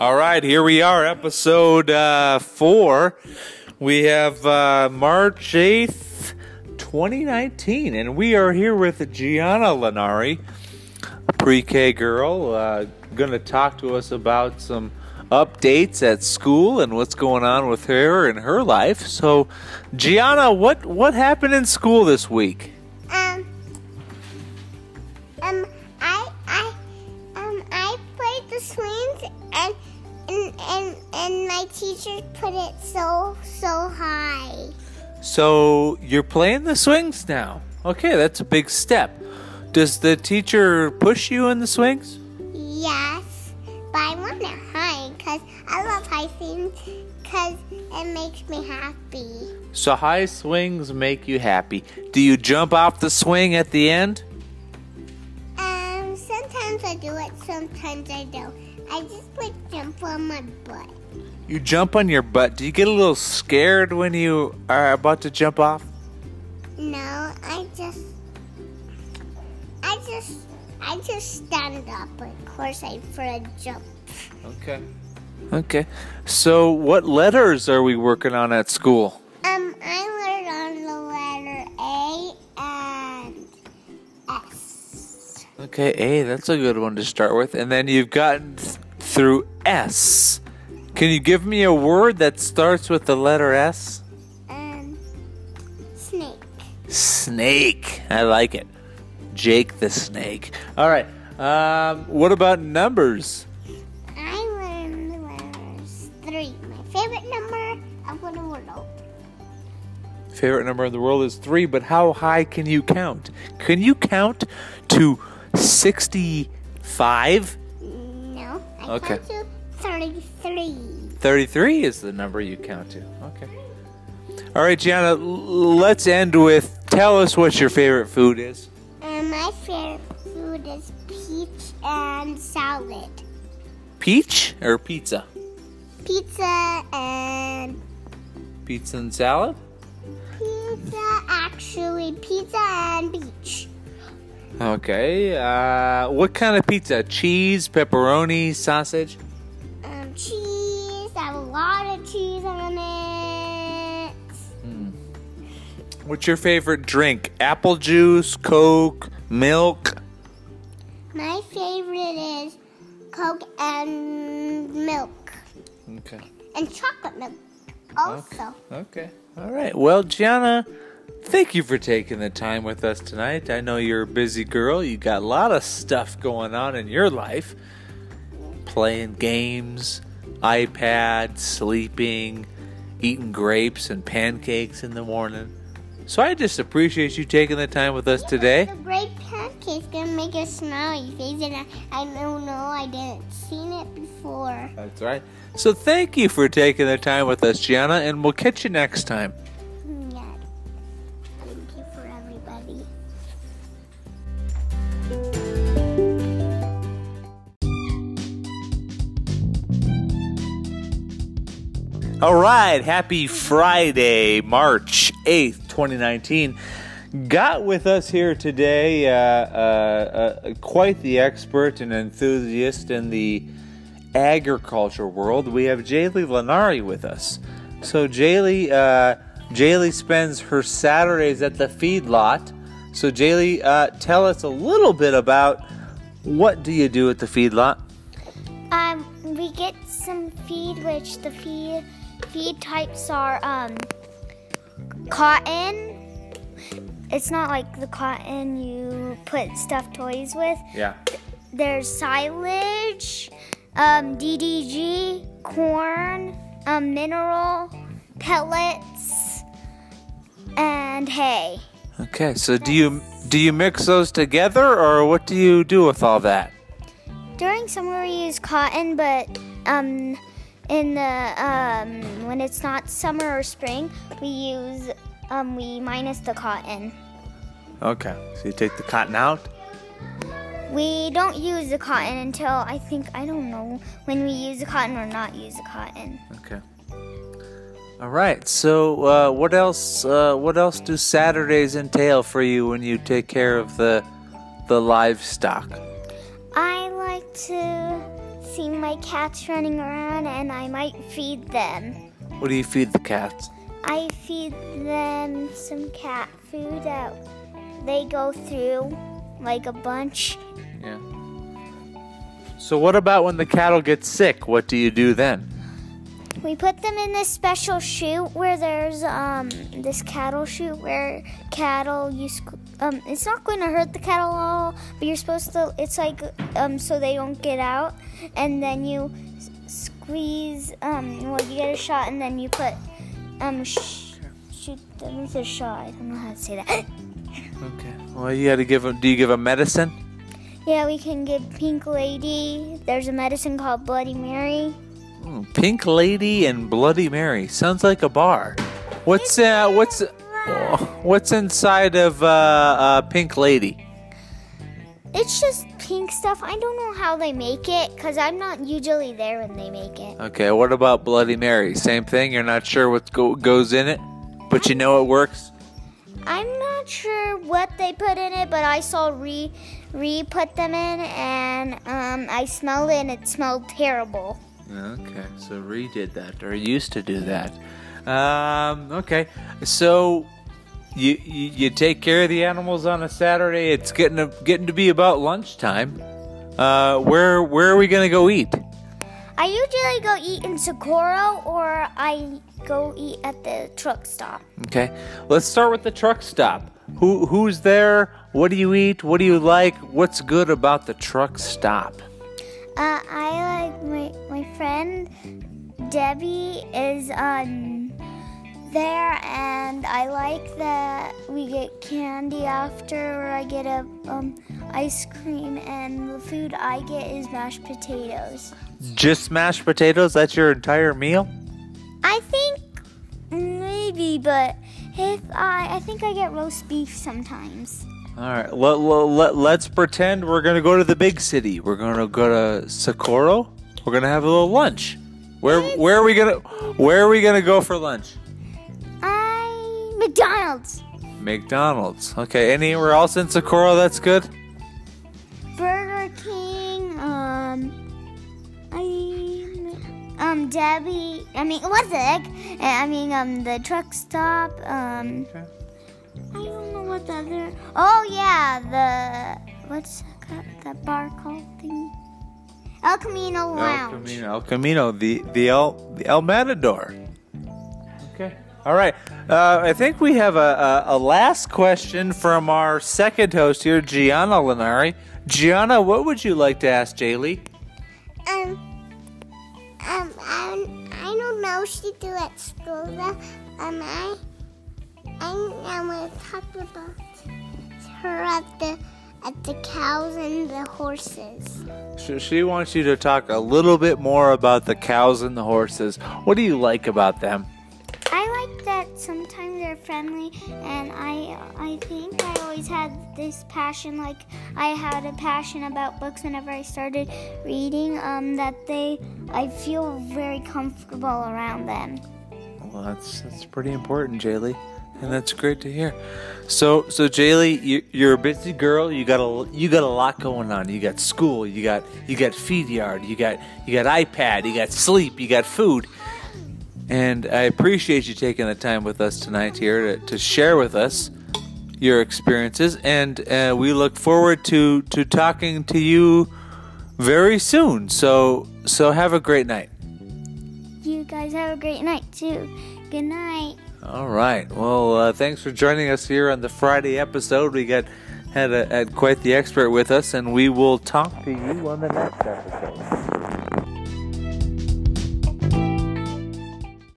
All right, here we are, episode uh, four. We have uh, March 8th, 2019, and we are here with Gianna Lenari, pre K girl, uh, going to talk to us about some updates at school and what's going on with her and her life. So, Gianna, what, what happened in school this week? And, my teacher put it so, so high. So you're playing the swings now. Okay, that's a big step. Does the teacher push you in the swings? Yes, but I want it high because I love high swings because it makes me happy. So high swings make you happy. Do you jump off the swing at the end? Um, sometimes I do it, sometimes I don't. I just like jump on my butt. You jump on your butt. Do you get a little scared when you are about to jump off? No, I just, I just, I just stand up. Of course, I for a jump. Okay. Okay. So what letters are we working on at school? Um, I learned on the letter A and S. Okay, A, that's a good one to start with. And then you've gotten th- through S. Can you give me a word that starts with the letter S? Um, snake. Snake. I like it. Jake the snake. All right. Um, what about numbers? I learned the letters three. My favorite number of the world. Favorite number in the world is three, but how high can you count? Can you count to 65? No, I Okay. Count to thirty-three. 33 is the number you count to. Okay. All right, Gianna, let's end with tell us what your favorite food is. And my favorite food is peach and salad. Peach or pizza? Pizza and Pizza and salad? pizza, actually, pizza and beach. Okay. Uh, what kind of pizza? Cheese, pepperoni, sausage? What's your favorite drink? Apple juice, Coke, milk? My favorite is Coke and milk. Okay. And chocolate milk also. Okay. All right. Well, Gianna, thank you for taking the time with us tonight. I know you're a busy girl. You got a lot of stuff going on in your life playing games, iPad, sleeping, eating grapes and pancakes in the morning. So I just appreciate you taking the time with us today. The great pancake's gonna make a smiley face, and I, I don't know, I didn't seen it before. That's right. So thank you for taking the time with us, Gianna, and we'll catch you next time. Yeah. Thank you for everybody. All right, happy Friday, March 8th, 2019. Got with us here today uh, uh, uh, quite the expert and enthusiast in the agriculture world. We have Jaylee Lenari with us. So, Jaylee, uh, Jaylee spends her Saturdays at the feedlot. So, Jaylee, uh, tell us a little bit about what do you do at the feedlot? Um, we get some feed, which the feed feed types are um cotton. It's not like the cotton you put stuffed toys with. Yeah. There's silage, um, DDG, corn, um, mineral, pellets, and hay. Okay, so do you do you mix those together, or what do you do with all that? During summer we use cotton, but um, in the um, when it's not summer or spring, we use um, we minus the cotton. Okay, so you take the cotton out. We don't use the cotton until I think I don't know when we use the cotton or not use the cotton. Okay. All right. So, uh, what else? Uh, what else do Saturdays entail for you when you take care of the the livestock? I like to see my cats running around and I might feed them. What do you feed the cats? I feed them some cat food that they go through, like a bunch. Yeah. So what about when the cattle get sick? What do you do then? We put them in this special chute where there's um this cattle chute where cattle you um it's not going to hurt the cattle at all, but you're supposed to it's like um so they don't get out, and then you s- squeeze um well you get a shot and then you put um sh- shoot with a shot. I don't know how to say that. Okay. Well, you got to give them. Do you give them medicine? yeah, we can give Pink Lady. There's a medicine called Bloody Mary. Ooh, Pink Lady and Bloody Mary sounds like a bar. What's uh what's what's inside of uh, uh Pink Lady? It's just pink stuff. I don't know how they make it because I'm not usually there when they make it. Okay. What about Bloody Mary? Same thing. You're not sure what go- goes in it, but you know it works. I'm not sure what they put in it, but I saw Re Re put them in, and um, I smelled it, and it smelled terrible. Okay, so re did that, or used to do that. Um, okay, so you, you you take care of the animals on a Saturday. It's getting to, getting to be about lunchtime. Uh, where where are we gonna go eat? I usually go eat in Socorro, or I go eat at the truck stop. Okay, let's start with the truck stop. Who who's there? What do you eat? What do you like? What's good about the truck stop? Uh, I like my my friend Debbie is um there, and I like that we get candy after, or I get a um ice cream, and the food I get is mashed potatoes. Just mashed potatoes? That's your entire meal? I think maybe, but if I I think I get roast beef sometimes. All right, let, let, let, us pretend we're going to go to the big city. We're going to go to Socorro. We're going to have a little lunch. Where where are we going to where are we going to go for lunch? McDonald's. Okay, anywhere else in Socorro that's good? Burger King, um, I um Debbie. I mean, what's the heck? I mean, um, the truck stop. Um, I don't know what the other. Oh yeah, the what's that, that bar called thing? El Camino Lounge. El Camino, El Camino, the the El the El Matador. All right. Uh, I think we have a, a, a last question from our second host here, Gianna Lenari. Gianna, what would you like to ask Jaylee? Um, um, I, I don't know what she do at school. Though. Um, I, I, I want to talk about her at the at the cows and the horses. She, she wants you to talk a little bit more about the cows and the horses. What do you like about them? Sometimes they're friendly, and I I think I always had this passion, like I had a passion about books whenever I started reading. Um, that they I feel very comfortable around them. Well, that's that's pretty important, Jaylee, and that's great to hear. So, so Jaylee, you, you're a busy girl. You got a you got a lot going on. You got school. You got you got feed yard. You got you got iPad. You got sleep. You got food. And I appreciate you taking the time with us tonight here to, to share with us your experiences. And uh, we look forward to to talking to you very soon. So so have a great night. You guys have a great night too. Good night. All right. Well, uh, thanks for joining us here on the Friday episode. We got had, a, had quite the expert with us, and we will talk to you on the next episode.